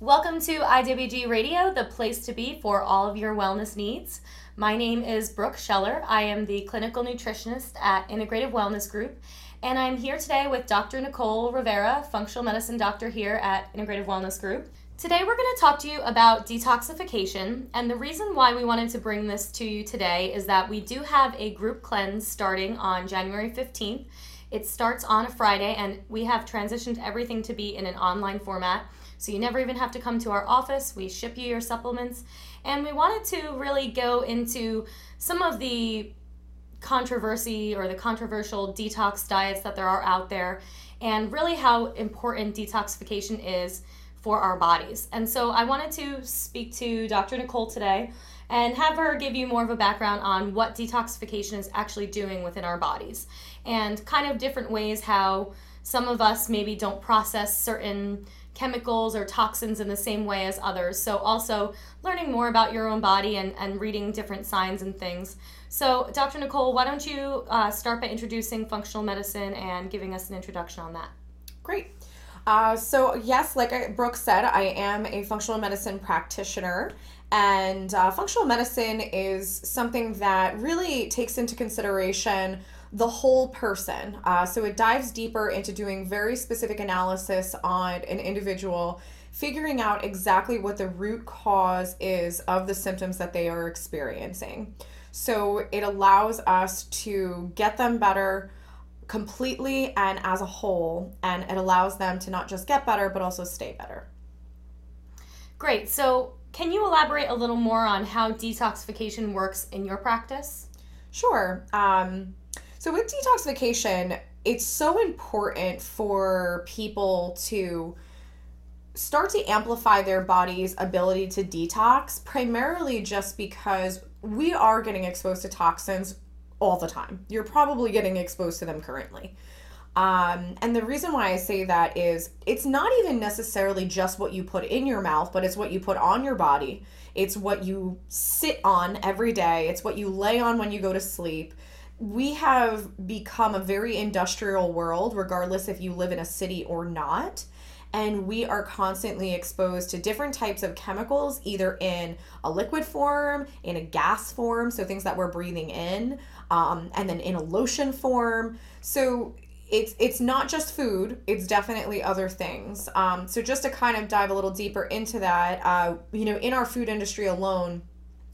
Welcome to IWG Radio, the place to be for all of your wellness needs. My name is Brooke Scheller. I am the clinical nutritionist at Integrative Wellness Group, and I'm here today with Dr. Nicole Rivera, functional medicine doctor here at Integrative Wellness Group. Today, we're going to talk to you about detoxification, and the reason why we wanted to bring this to you today is that we do have a group cleanse starting on January 15th. It starts on a Friday, and we have transitioned everything to be in an online format. So you never even have to come to our office. We ship you your supplements. And we wanted to really go into some of the controversy or the controversial detox diets that there are out there and really how important detoxification is for our bodies. And so I wanted to speak to Dr. Nicole today and have her give you more of a background on what detoxification is actually doing within our bodies and kind of different ways how some of us maybe don't process certain chemicals or toxins in the same way as others. So, also learning more about your own body and, and reading different signs and things. So, Dr. Nicole, why don't you uh, start by introducing functional medicine and giving us an introduction on that? Great. Uh, so, yes, like Brooke said, I am a functional medicine practitioner. And uh, functional medicine is something that really takes into consideration the whole person. Uh, so it dives deeper into doing very specific analysis on an individual, figuring out exactly what the root cause is of the symptoms that they are experiencing. So it allows us to get them better completely and as a whole, and it allows them to not just get better, but also stay better. Great. So, can you elaborate a little more on how detoxification works in your practice? Sure. Um, so with detoxification, it's so important for people to start to amplify their body's ability to detox, primarily just because we are getting exposed to toxins all the time. You're probably getting exposed to them currently. Um, and the reason why I say that is it's not even necessarily just what you put in your mouth, but it's what you put on your body. It's what you sit on every day. It's what you lay on when you go to sleep we have become a very industrial world, regardless if you live in a city or not. And we are constantly exposed to different types of chemicals, either in a liquid form, in a gas form, so things that we're breathing in, um, and then in a lotion form. So it's it's not just food; it's definitely other things. Um, so just to kind of dive a little deeper into that, uh, you know, in our food industry alone,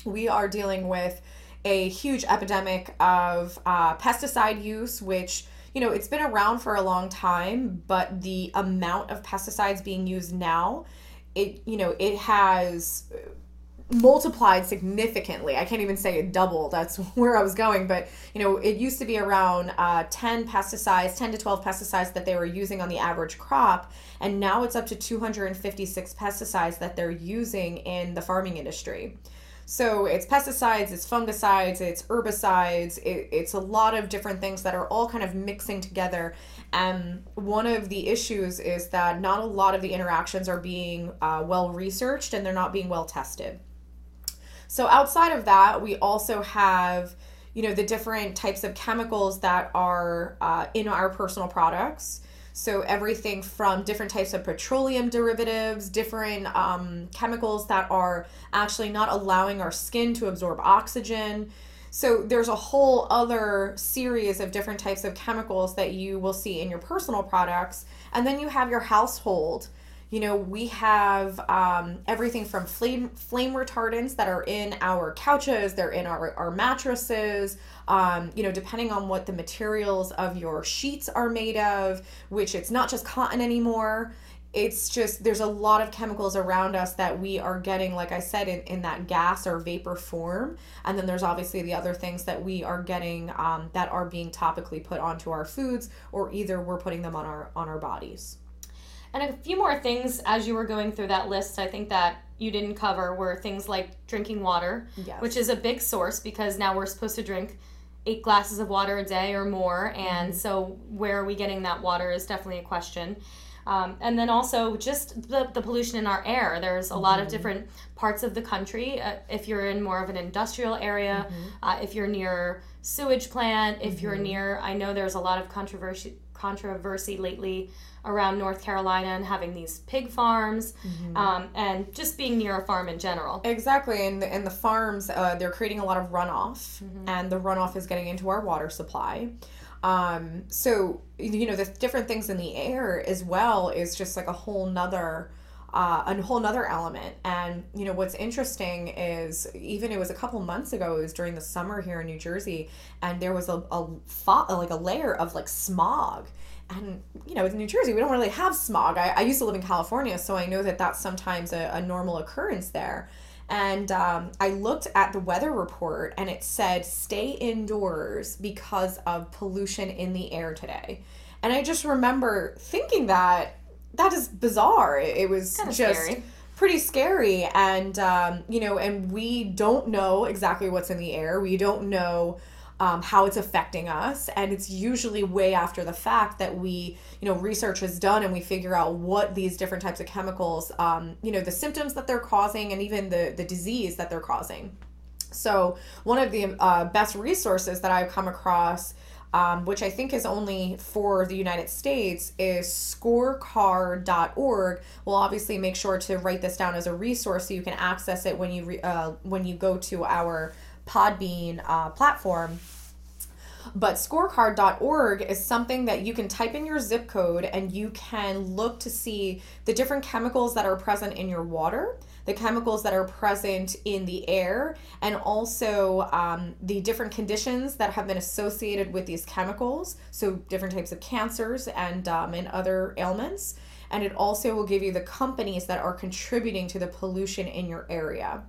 we are dealing with a huge epidemic of uh, pesticide use, which you know it's been around for a long time, but the amount of pesticides being used now, it you know it has multiplied significantly. I can't even say it doubled. That's where I was going. But, you know, it used to be around uh, 10 pesticides, 10 to 12 pesticides that they were using on the average crop. And now it's up to 256 pesticides that they're using in the farming industry. So it's pesticides, it's fungicides, it's herbicides, it, it's a lot of different things that are all kind of mixing together. And one of the issues is that not a lot of the interactions are being uh, well researched and they're not being well tested. So outside of that, we also have you know the different types of chemicals that are uh, in our personal products so, everything from different types of petroleum derivatives, different um, chemicals that are actually not allowing our skin to absorb oxygen. So, there's a whole other series of different types of chemicals that you will see in your personal products. And then you have your household you know, we have um, everything from flame flame retardants that are in our couches, they're in our, our mattresses. Um, you know, depending on what the materials of your sheets are made of, which it's not just cotton anymore. It's just there's a lot of chemicals around us that we are getting, like I said, in, in that gas or vapor form. And then there's obviously the other things that we are getting um, that are being topically put onto our foods, or either we're putting them on our on our bodies. And a few more things as you were going through that list, I think that you didn't cover were things like drinking water, yes. which is a big source because now we're supposed to drink eight glasses of water a day or more. And mm-hmm. so, where are we getting that water is definitely a question. Um, and then also just the, the pollution in our air. There's a mm-hmm. lot of mm-hmm. different parts of the country. Uh, if you're in more of an industrial area, mm-hmm. uh, if you're near sewage plant, if you're mm-hmm. near, I know there's a lot of controversy controversy lately around North Carolina and having these pig farms Mm-hmm. um, and just being near a farm in general. Exactly, and and the farms uh, they're creating a lot of runoff, Mm-hmm. and the runoff is getting into our water supply. Um, so you know the different things in the air as well is just like a whole nother. Uh, a whole nother element. And you know what's interesting is even it was a couple months ago it was during the summer here in new jersey and there was a, a like a layer of like smog. And you know in new jersey we don't really have smog. I, I used to live in california so i know that that's sometimes a, a normal occurrence there. And um, i looked at the weather report and it said stay indoors because of pollution in the air today. And i just remember thinking that that is bizarre. It, it was Kinda just scary. pretty scary. And um, you know and we don't know exactly what's in the air. We don't know um, how it's affecting us. And it's usually way after the fact that we you know research is done and we figure out what these different types of chemicals um, you know the symptoms that they're causing and even the the disease that they're causing. So one of the uh, best resources that i've come across um, which I think is only for the United States, is scorecard.org. We'll obviously make sure to write this down as a resource so you can access it when you re- uh, when you go to our Podbean uh, platform. But scorecard.org is something that you can type in your zip code and you can look to see the different chemicals that are present in your water, the chemicals that are present in the air, and also um, the different conditions that have been associated with these chemicals. So, different types of cancers and, um, and other ailments. And it also will give you the companies that are contributing to the pollution in your area.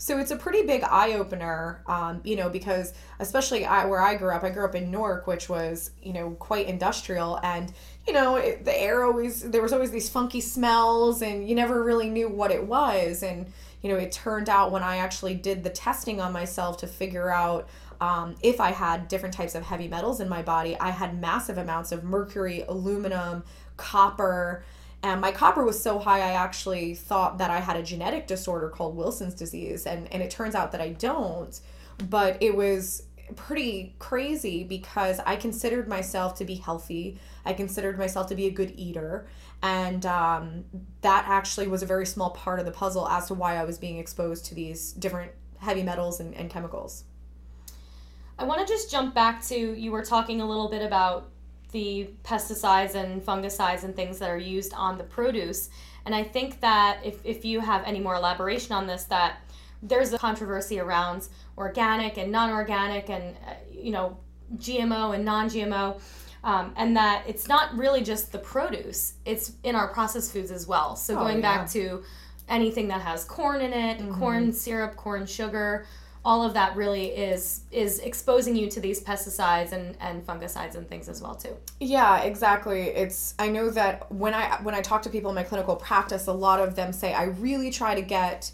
So it's a pretty big eye opener, um, you know, because especially I, where I grew up, I grew up in Newark, which was, you know, quite industrial, and you know, it, the air always there was always these funky smells, and you never really knew what it was, and you know, it turned out when I actually did the testing on myself to figure out um, if I had different types of heavy metals in my body, I had massive amounts of mercury, aluminum, copper. And my copper was so high, I actually thought that I had a genetic disorder called Wilson's disease. And, and it turns out that I don't. But it was pretty crazy because I considered myself to be healthy. I considered myself to be a good eater. And um, that actually was a very small part of the puzzle as to why I was being exposed to these different heavy metals and, and chemicals. I want to just jump back to you were talking a little bit about the pesticides and fungicides and things that are used on the produce. And I think that if, if you have any more elaboration on this, that there's a controversy around organic and non organic and, uh, you know, GMO and non GMO. Um, and that it's not really just the produce, it's in our processed foods as well. So Oh, going yeah. back to anything that has corn in it, corn syrup, corn sugar, all of that really is is exposing you to these pesticides and, and fungicides and things as well too. Yeah, exactly. It's I know that when I when I talk to people in my clinical practice, a lot of them say I really try to get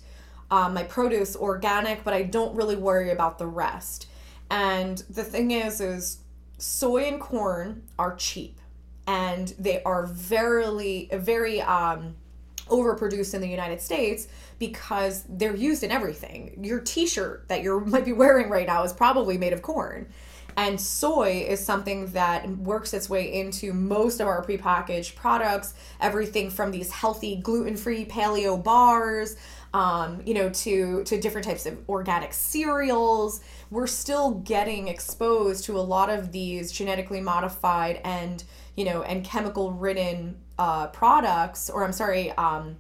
um, my produce organic, but I don't really worry about the rest. And the thing is, is soy and corn are cheap, and they are verily very um, overproduced in the United States because they're used in everything. Your t-shirt that you might be wearing right now is probably made of corn. And soy is something that works its way into most of our prepackaged products, everything from these healthy gluten-free paleo bars, um, you know, to to different types of organic cereals. We're still getting exposed to a lot of these genetically modified and you know and chemical ridden uh, products, or I'm sorry, um,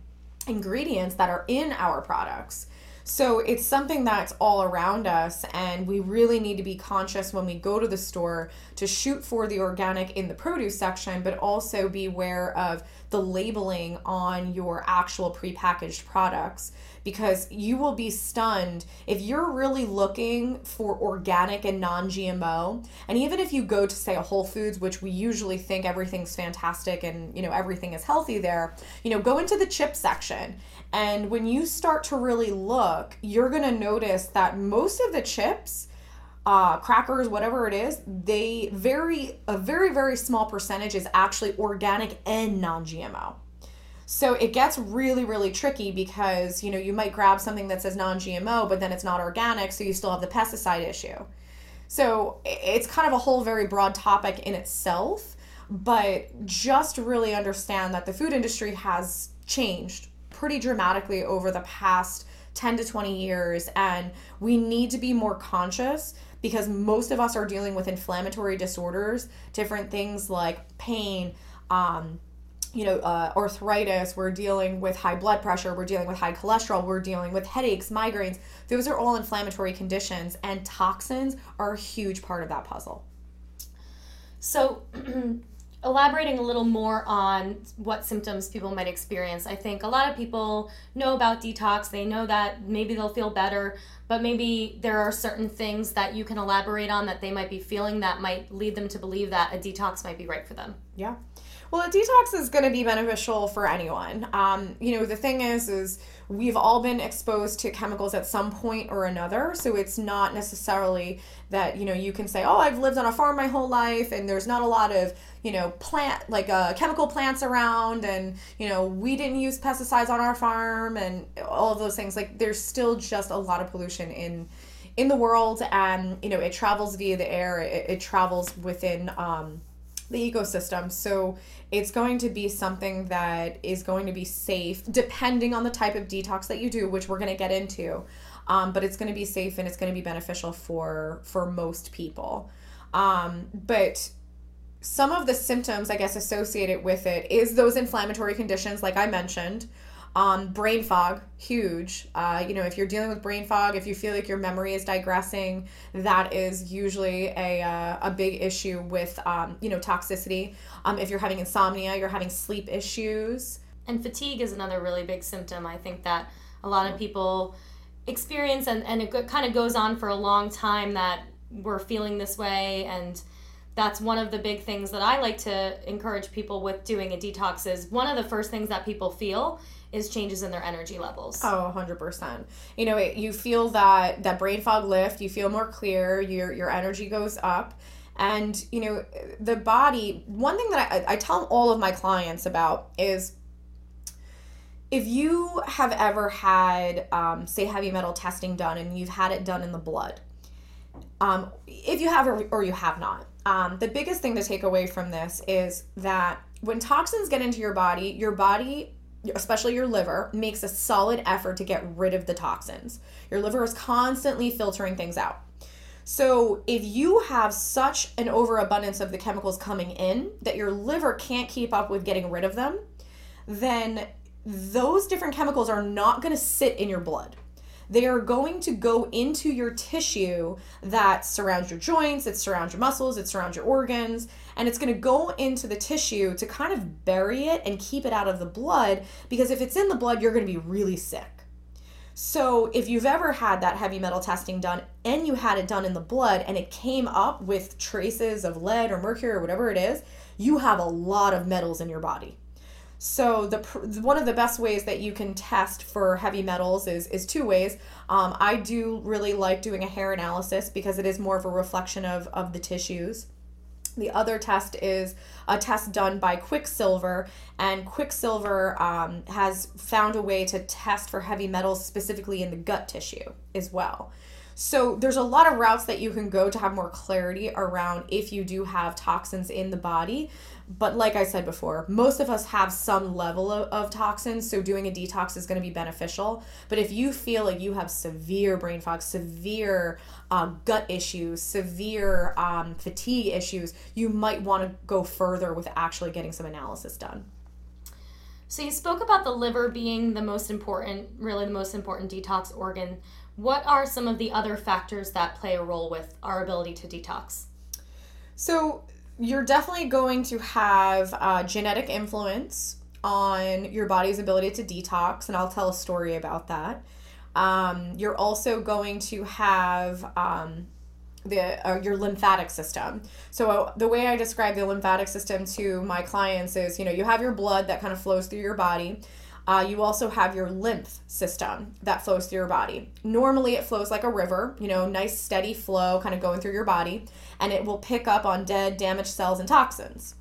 ingredients that are in our products. So it's something that's all around us, and we really need to be conscious when we go to the store to shoot for the organic in the produce section, but also be aware of the labeling on your actual prepackaged products because you will be stunned if you're really looking for organic and non GMO. And even if you go to, say, a Whole Foods, which we usually think everything's fantastic and, you know, everything is healthy there, you know, go into the chip section. And when you start to really look, you're going to notice that most of the chips, uh, crackers, whatever it is, they very, a very, very small percentage is actually organic and non GMO. So it gets really, really tricky because, you know, you might grab something that says non GMO, but then it's not organic, so you still have the pesticide issue. So it's kind of a whole very broad topic in itself. but just really understand that the food industry has changed pretty dramatically over the past 10 to 20 years and we need to be more conscious because most of us are dealing with inflammatory disorders different things like pain um, you know, uh, arthritis, we're dealing with high blood pressure, we're dealing with high cholesterol, we're dealing with headaches, migraines. Those are all inflammatory conditions, and toxins are a huge part of that puzzle. So, elaborating a little more on what symptoms people might experience, I think a lot of people know about detox, they know that maybe they'll feel better, but maybe there are certain things that you can elaborate on that they might be feeling that might lead them to believe that a detox might be right for them. Yeah. Well, a detox is going to be beneficial for anyone. Um, you know, the thing is, is we've all been exposed to chemicals at some point or another. So it's not necessarily that, you know, you can say, oh, I've lived on a farm my whole life and there's not a lot of, you know, plant, like uh, chemical plants around and, you know, we didn't use pesticides on our farm and all of those things. Like there's still just a lot of pollution in in the world and, you know, it travels via the air, it, it travels within, um, the ecosystem. So it's going to be something that is going to be safe depending on the type of detox that you do, which we're going to get into. Um, but it's going to be safe and it's going to be beneficial for for most people. Um, but some of the symptoms, I guess, associated with it is those inflammatory conditions, like I mentioned. Um, brain fog, huge. Uh, you know, if you're dealing with brain fog, if you feel like your memory is digressing, that is usually a, uh, a big issue with, um, you know, toxicity. Um, if you're having insomnia, you're having sleep issues. And fatigue is another really big symptom. I think that a lot of people experience, and, and it kind of goes on for a long time that we're feeling this way. And that's one of the big things that I like to encourage people with doing a detox is one of the first things that people feel is changes in their energy levels. Oh, 100%. You know, it, you feel that that brain fog lift, you feel more clear, your your energy goes up. And, you know, the body, one thing that I, I tell all of my clients about is if you have ever had, um, say, heavy metal testing done and you've had it done in the blood, um, if you have or, or you have not, um, the biggest thing to take away from this is that when toxins get into your body, your body especially your liver, makes a solid effort to get rid of the toxins. Your liver is constantly filtering things out. So, if you have such an overabundance of the chemicals coming in that your liver can't keep up with getting rid of them, then those different chemicals are not going to sit in your blood. They are going to go into your tissue that surrounds your joints, it surrounds your muscles, it surrounds your organs, and it's going to go into the tissue to kind of bury it and keep it out of the blood because if it's in the blood, you're going to be really sick. So, if you've ever had that heavy metal testing done and you had it done in the blood and it came up with traces of lead or mercury or whatever it is, you have a lot of metals in your body. So the one of the best ways that you can test for heavy metals is is two ways. Um, I do really like doing a hair analysis because it is more of a reflection of of the tissues. The other test is a test done by Quicksilver, and Quicksilver um, has found a way to test for heavy metals specifically in the gut tissue as well. So there's a lot of routes that you can go to have more clarity around if you do have toxins in the body. But like I said before, most of us have some level of, of toxins, so doing a detox is going to be beneficial. But if you feel like you have severe brain fog, severe uh, gut issues, severe um, fatigue issues, you might want to go further with actually getting some analysis done. So you spoke about the liver being the most important, really the most important detox organ. What are some of the other factors that play a role with our ability to detox? So you're definitely going to have uh, genetic influence on your body's ability to detox, and I'll tell a story about that. Um, you're also going to have um, the uh, your lymphatic system. So uh, the way I describe the lymphatic system to my clients is, you know, you have your blood that kind of flows through your body. Uh, you also have your lymph system that flows through your body. Normally, it flows like a river, you know, nice steady flow kind of going through your body, and it will pick up on dead, damaged cells and toxins.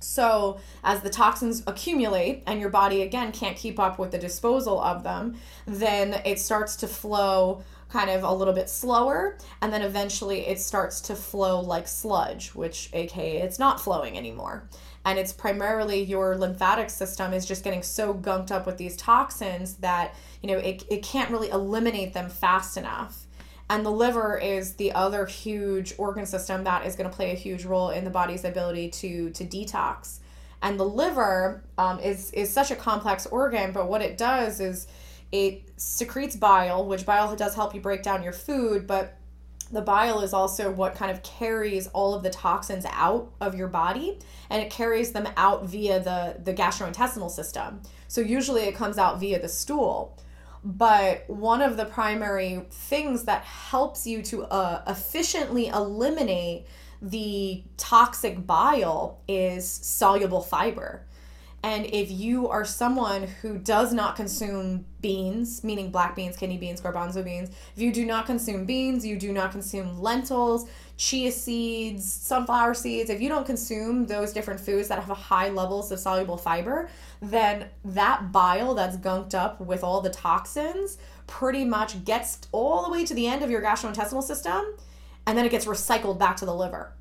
So, as the toxins accumulate and your body again can't keep up with the disposal of them, then it starts to flow kind of a little bit slower and then eventually it starts to flow like sludge, which aka it's not flowing anymore. And it's primarily your lymphatic system is just getting so gunked up with these toxins that, you know, it, it can't really eliminate them fast enough. And the liver is the other huge organ system that is going to play a huge role in the body's ability to to detox. And the liver um, is is such a complex organ but what it does is it secretes bile which bile does help you break down your food but the bile is also what kind of carries all of the toxins out of your body and it carries them out via the the gastrointestinal system so usually it comes out via the stool but one of the primary things that helps you to uh, efficiently eliminate the toxic bile is soluble fiber. And if you are someone who does not consume beans, meaning black beans, kidney beans, garbanzo beans, if you do not consume beans, you do not consume lentils, chia seeds, sunflower seeds, if you don't consume those different foods that have high levels of soluble fiber, then that bile that's gunked up with all the toxins pretty much gets all the way to the end of your gastrointestinal system and then it gets recycled back to the liver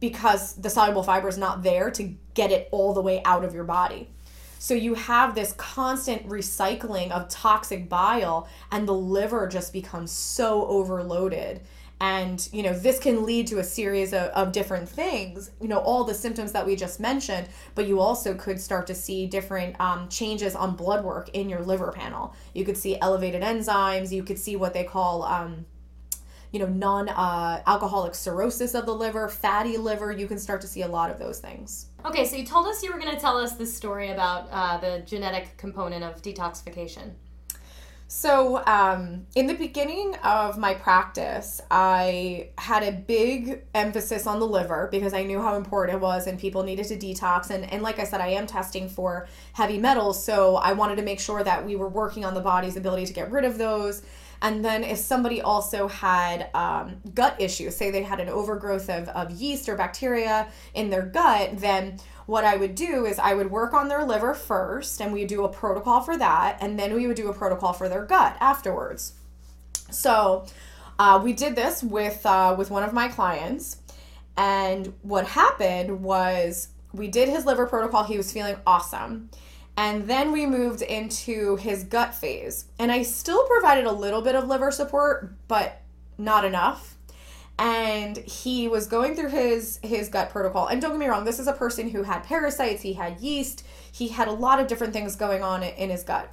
because the soluble fiber is not there to get it all the way out of your body. So you have this constant recycling of toxic bile, and the liver just becomes so overloaded. And you know this can lead to a series of, of different things you know all the symptoms that we just mentioned but you also could start to see different um, changes on blood work in your liver panel. You could see elevated enzymes. You could see what they call um, you know non uh, alcoholic cirrhosis of the liver fatty liver you can start to see a lot of those things okay so you told us you were going to tell us this story about uh, the genetic component of detoxification so, um, in the beginning of my practice, I had a big emphasis on the liver because I knew how important it was and people needed to detox. And, and like I said, I am testing for heavy metals. So, I wanted to make sure that we were working on the body's ability to get rid of those. And then, if somebody also had um, gut issues, say they had an overgrowth of, of yeast or bacteria in their gut, then what I would do is I would work on their liver first, and we do a protocol for that, and then we would do a protocol for their gut afterwards. So uh, we did this with uh, with one of my clients, and what happened was we did his liver protocol. He was feeling awesome. And then we moved into his gut phase. And I still provided a little bit of liver support, but not enough. And he was going through his his gut protocol. And don't get me wrong this is a person who had parasites he had yeast he had a lot of different things going on in his gut.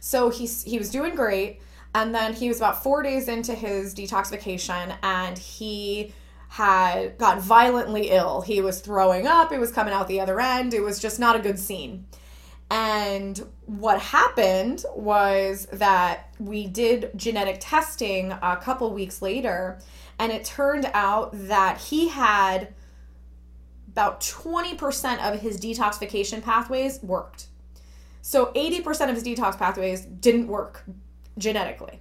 So he's he was doing great. And then he was about four days into his detoxification and he had got violently ill. He was throwing up it was coming out the other end it was just not a good scene and what happened was that we did genetic testing a couple weeks later and it turned out that he had about 20% of his detoxification pathways worked. So 80% of his detox pathways didn't work genetically.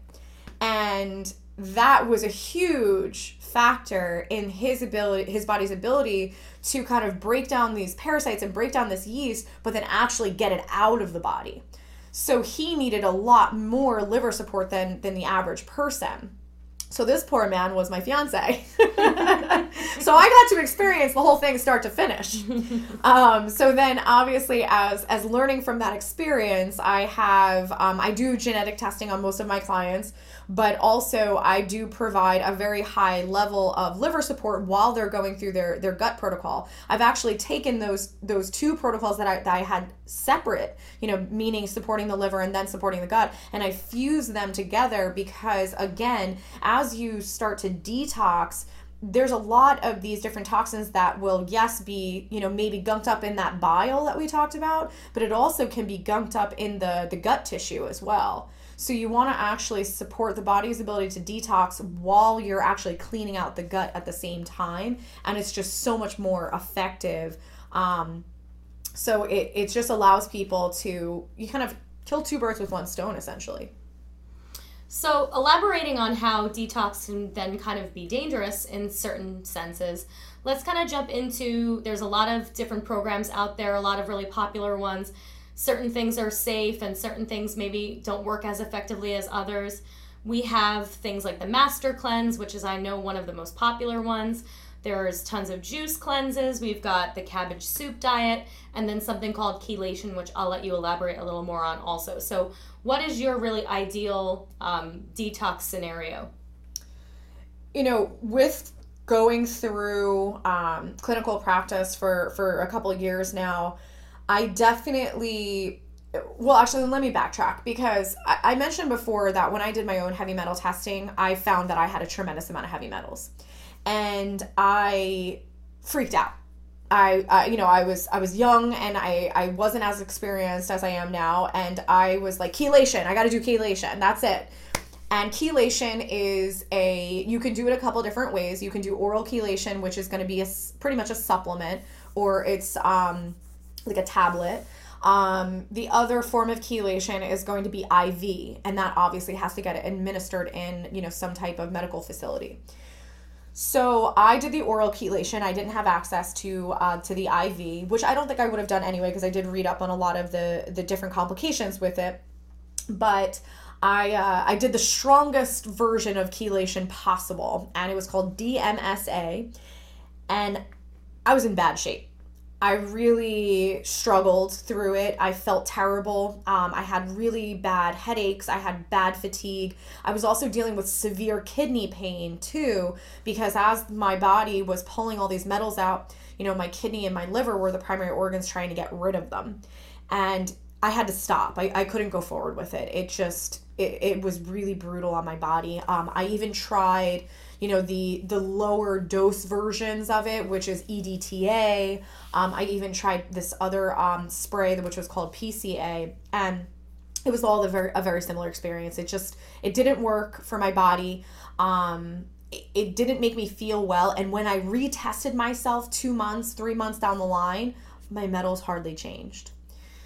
And that was a huge factor in his ability his body's ability to kind of break down these parasites and break down this yeast but then actually get it out of the body so he needed a lot more liver support than than the average person so this poor man was my fiance. so I got to experience the whole thing start to finish. Um, so then obviously as as learning from that experience, I have um, I do genetic testing on most of my clients but also I do provide a very high level of liver support while they're going through their their gut protocol. I've actually taken those those two protocols that I that I had separate, you know, meaning supporting the liver and then supporting the gut, and I fuse them together because again, as you start to detox there's a lot of these different toxins that will yes be you know maybe gunked up in that bile that we talked about but it also can be gunked up in the the gut tissue as well so you want to actually support the body's ability to detox while you're actually cleaning out the gut at the same time. And it's just so much more effective. Um, so it, it just allows people to, you kind of kill two birds with one stone essentially. So, elaborating on how detox can then kind of be dangerous in certain senses, let's kind of jump into there's a lot of different programs out there, a lot of really popular ones. Certain things are safe and certain things maybe don't work as effectively as others. We have things like the Master Cleanse, which is, I know, one of the most popular ones. There's tons of juice cleanses. We've got the cabbage soup diet, and then something called chelation, which I'll let you elaborate a little more on also. So, what is your really ideal um, detox scenario? You know, with going through um, clinical practice for for a couple years now, I definitely well actually let me backtrack because I, I, mentioned before that when i did my own heavy metal testing i found that i had a tremendous amount of heavy metals and i freaked out. I, I you know i was i was young and i i wasn't as experienced as i am now. And i was like chelation i got to do chelation that's it. And chelation is a you can do it a couple different ways. You can do oral chelation which is going to be a pretty much a supplement or it's um like a tablet. Um, the other form of chelation is going to be IV, and that obviously has to get administered in you know some type of medical facility. So I did the oral chelation. I didn't have access to uh, to the IV, which I don't think I would have done anyway because I did read up on a lot of the the different complications with it. But I uh, I did the strongest version of chelation possible, and it was called DMSA, and I was in bad shape. I really struggled through it. I felt terrible. Um, I had really bad headaches. I had bad fatigue. I was also dealing with severe kidney pain too, because as my body was pulling all these metals out, you know, my kidney and my liver were the primary organs trying to get rid of them. And I had to stop. I, I couldn't go forward with it. It just, it, it was really brutal on my body. Um, I even tried you know the the lower dose versions of it which is edta um, i even tried this other um, spray which was called pca and it was all a very, a very similar experience. It just it didn't work for my body. Um, it, it didn't make me feel well and when i retested myself two months three months down the line my metals hardly changed.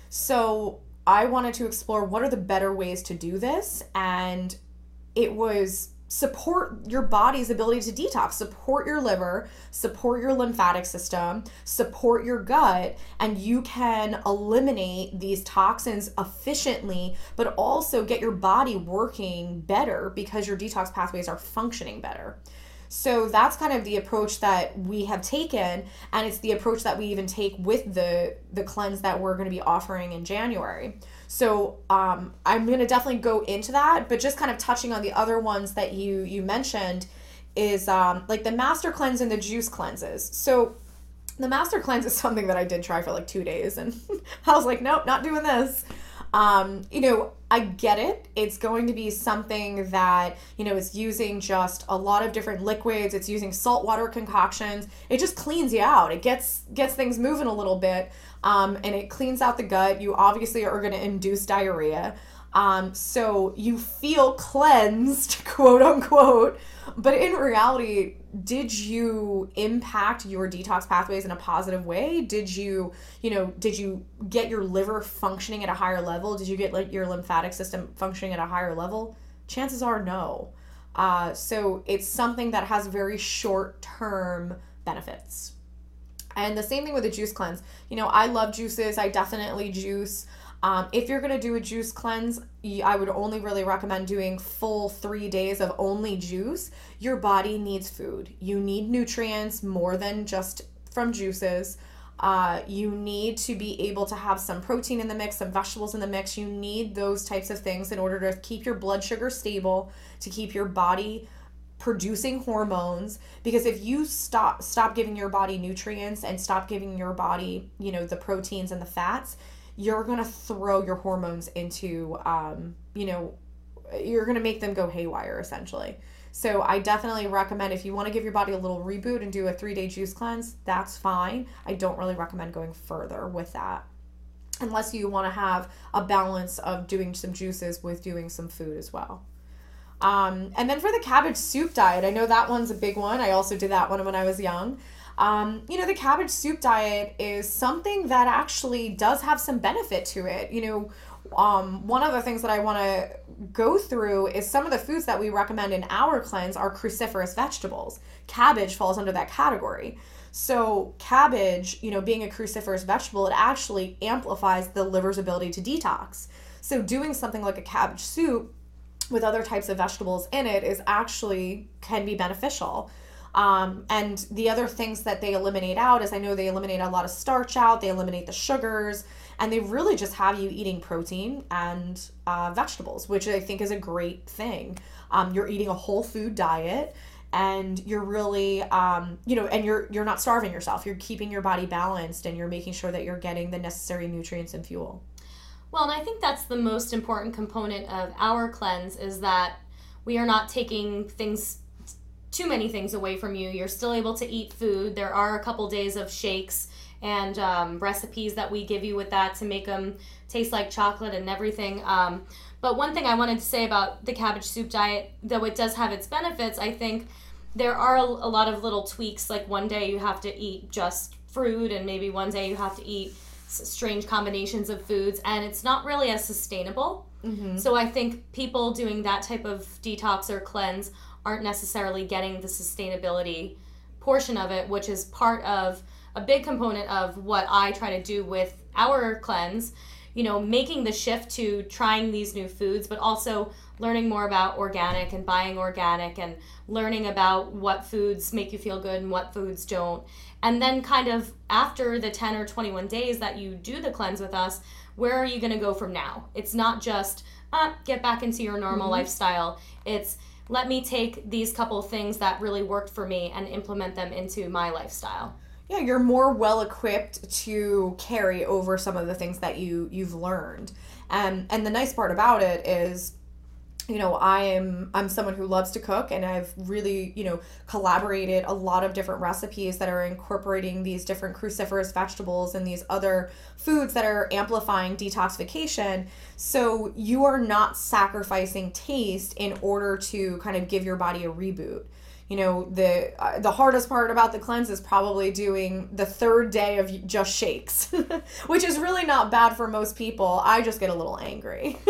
So i wanted to explore what are the better ways to do this and it was support your body's ability to detox, support your liver, support your lymphatic system, support your gut, and you can eliminate these toxins efficiently, but also get your body working better because your detox pathways are functioning better. So that's kind of the approach that we have taken, and it's the approach that we even take with the the cleanse that we're going to be offering in January. So um, I'm going to definitely go into that, but just kind of touching on the other ones that you you mentioned is um, like the master cleanse and the juice cleanses. So the master cleanse is something that I did try for like two days, and I was like, nope, not doing this. Um, you know, I get it. It's going to be something that, you know, it's using just a lot of different liquids. It's using saltwater concoctions. It just cleans you out. It gets gets things moving a little bit. Um, and it cleans out the gut. You obviously are going to induce diarrhea. Um, so you feel cleansed, quote unquote. But in reality, did you impact your detox pathways in a positive way? Did you, you know, did you get your liver functioning at a higher level? Did you get like your lymphatic system functioning at a higher level? Chances are no. Uh, so it's something that has very short term benefits. And the same thing with the juice cleanse. You know, I love juices. I definitely juice. Um, if you're gonna do a juice cleanse, I would only really recommend doing full three days of only juice. Your body needs food. You need nutrients more than just from juices. Uh, you need to be able to have some protein in the mix, some vegetables in the mix. You need those types of things in order to keep your blood sugar stable, to keep your body producing hormones because if you stop stop giving your body nutrients and stop giving your body you know the proteins and the fats you're going to throw your hormones into, um, you know, you're going to make them go haywire essentially. So I definitely recommend if you want to give your body a little reboot and do a three day juice cleanse, that's fine. I don't really recommend going further with that unless you want to have a balance of doing some juices with doing some food as well. Um, and then for the cabbage soup diet, I know that one's a big one. I also did that one when I was young. Um, you know, the cabbage soup diet is something that actually does have some benefit to it. You know, um, one of the things that I want to go through is some of the foods that we recommend in our cleanse are cruciferous vegetables. Cabbage falls under that category. So, cabbage, you know, being a cruciferous vegetable, it actually amplifies the liver's ability to detox. So, doing something like a cabbage soup with other types of vegetables in it is actually can be beneficial. Um, and the other things that they eliminate out is I know they eliminate a lot of starch out, they eliminate the sugars, and they really just have you eating protein and uh, vegetables, which I think is a great thing. Um, you're eating a whole food diet and you're really um, you know and you're you're not starving yourself you're keeping your body balanced and you're making sure that you're getting the necessary nutrients and fuel well and i think that's the most important component of our cleanse is that we are not taking things too many things away from you you're still able to eat food there are a couple days of shakes and um, recipes that we give you with that to make them taste like chocolate and everything um, but one thing i wanted to say about the cabbage soup diet though it does have its benefits i think there are a, a lot of little tweaks. Like one day you have to eat just fruit, and maybe one day you have to eat strange combinations of foods, and it's not really as sustainable. Mm-hmm. So I think people doing that type of detox or cleanse aren't necessarily getting the sustainability portion of it, which is part of a big component of what I try to do with our cleanse. You know, making the shift to trying these new foods, but also learning more about organic and buying organic and learning about what foods make you feel good and what foods don't. And then, kind of after the 10 or 21 days that you do the cleanse with us, where are you going to go from now? It's not just uh, get back into your normal mm-hmm. lifestyle. It's let me take these couple things that really worked for me and implement them into my lifestyle. Yeah you're more well equipped to carry over some of the things that you you've learned. And and the nice part about it is you know i am i'm someone who loves to cook and i've really you know collaborated a lot of different recipes that are incorporating these different cruciferous vegetables and these other foods that are amplifying detoxification. So you are not sacrificing taste in order to kind of give your body a reboot you know the uh, the hardest part about the cleanse is probably doing the third day of just shakes which is really not bad for most people. I just get a little angry.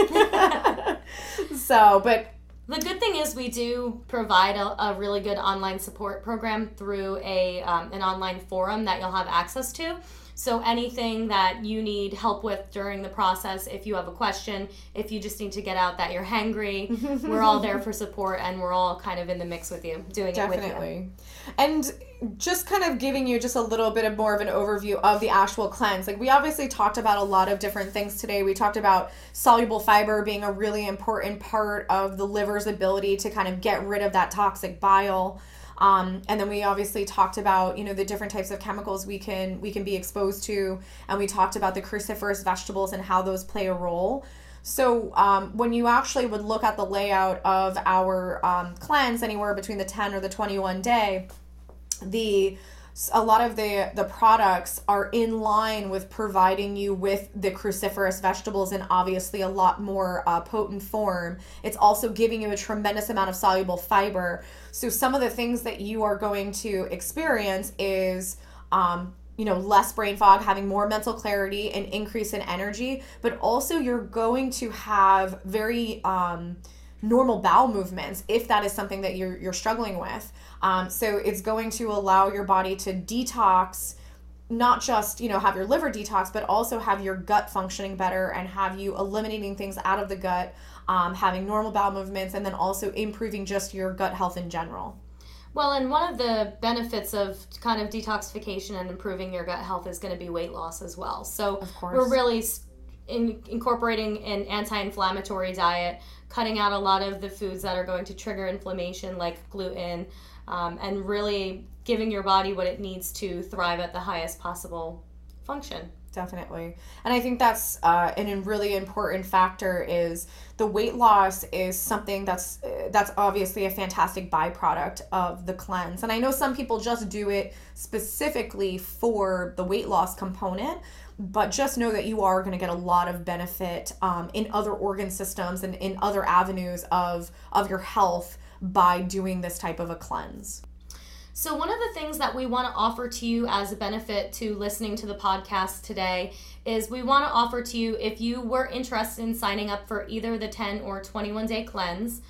So but the good thing is we do provide a, a really good online support program through a um, an online forum that you'll have access to so anything that you need help with during the process, if you have a question, if you just need to get out that you're hangry, we're all there for support and we're all kind of in the mix with you, doing Definitely. it with you. Definitely. And just kind of giving you just a little bit of more of an overview of the actual cleanse. Like we obviously talked about a lot of different things today. We talked about soluble fiber being a really important part of the liver's ability to kind of get rid of that toxic bile. Um, and then we obviously talked about you know the different types of chemicals we can we can be exposed to, and we talked about the cruciferous vegetables and how those play a role. So um, when you actually would look at the layout of our um, cleanse, anywhere between the 10 or the 21 day, the a lot of the the products are in line with providing you with the cruciferous vegetables in obviously a lot more uh, potent form. It's also giving you a tremendous amount of soluble fiber. So some of the things that you are going to experience is um, you know less brain fog having more mental clarity and increase in energy but also you're going to have very um, normal bowel movements if that is something that you're, you're struggling with. Um, so it's going to allow your body to detox not just you know have your liver detox but also have your gut functioning better and have you eliminating things out of the gut um, having normal bowel movements and then also improving just your gut health in general. Well and one of the benefits of kind of detoxification and improving your gut health is going to be weight loss as well. So we're really in, incorporating an anti-inflammatory diet cutting out a lot of the foods that are going to trigger inflammation like gluten um, and really giving your body what it needs to thrive at the highest possible function. Definitely. And i think that's uh, an really important factor is the weight loss is something that's uh, that's obviously a fantastic byproduct of the cleanse. And i know some people just do it specifically for the weight loss component but just know that you are going to get a lot of benefit um, in other organ systems and in other avenues of of your health by doing this type of a cleanse. So, one of the things that we want to offer to you as a benefit to listening to the podcast today is we want to offer to you if you were interested in signing up for either the 10 or 21 day cleanse,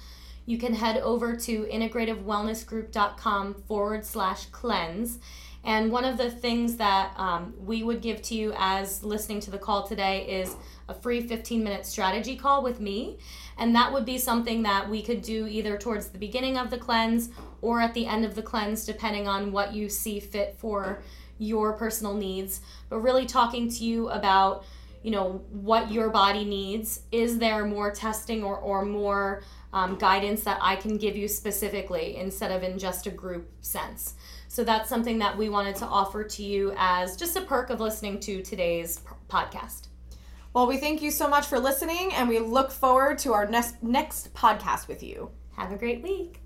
you can head over to integrativewellnessgroup.com forward slash cleanse And one of the things that um, we would give to you as listening to the call today is a free 15 minute strategy call with me. And that would be something that we could do either towards the beginning of the cleanse or at the end of the cleanse, depending on what you see fit for your personal needs. But really talking to you about, you know, what your body needs. Is there more testing or, or more um, guidance that I can give you specifically instead of in just a group sense? So that's something that we wanted to offer to you as just a perk of listening to today's podcast. Well, we thank you so much for listening and we look forward to our next next podcast with you. Have a great week.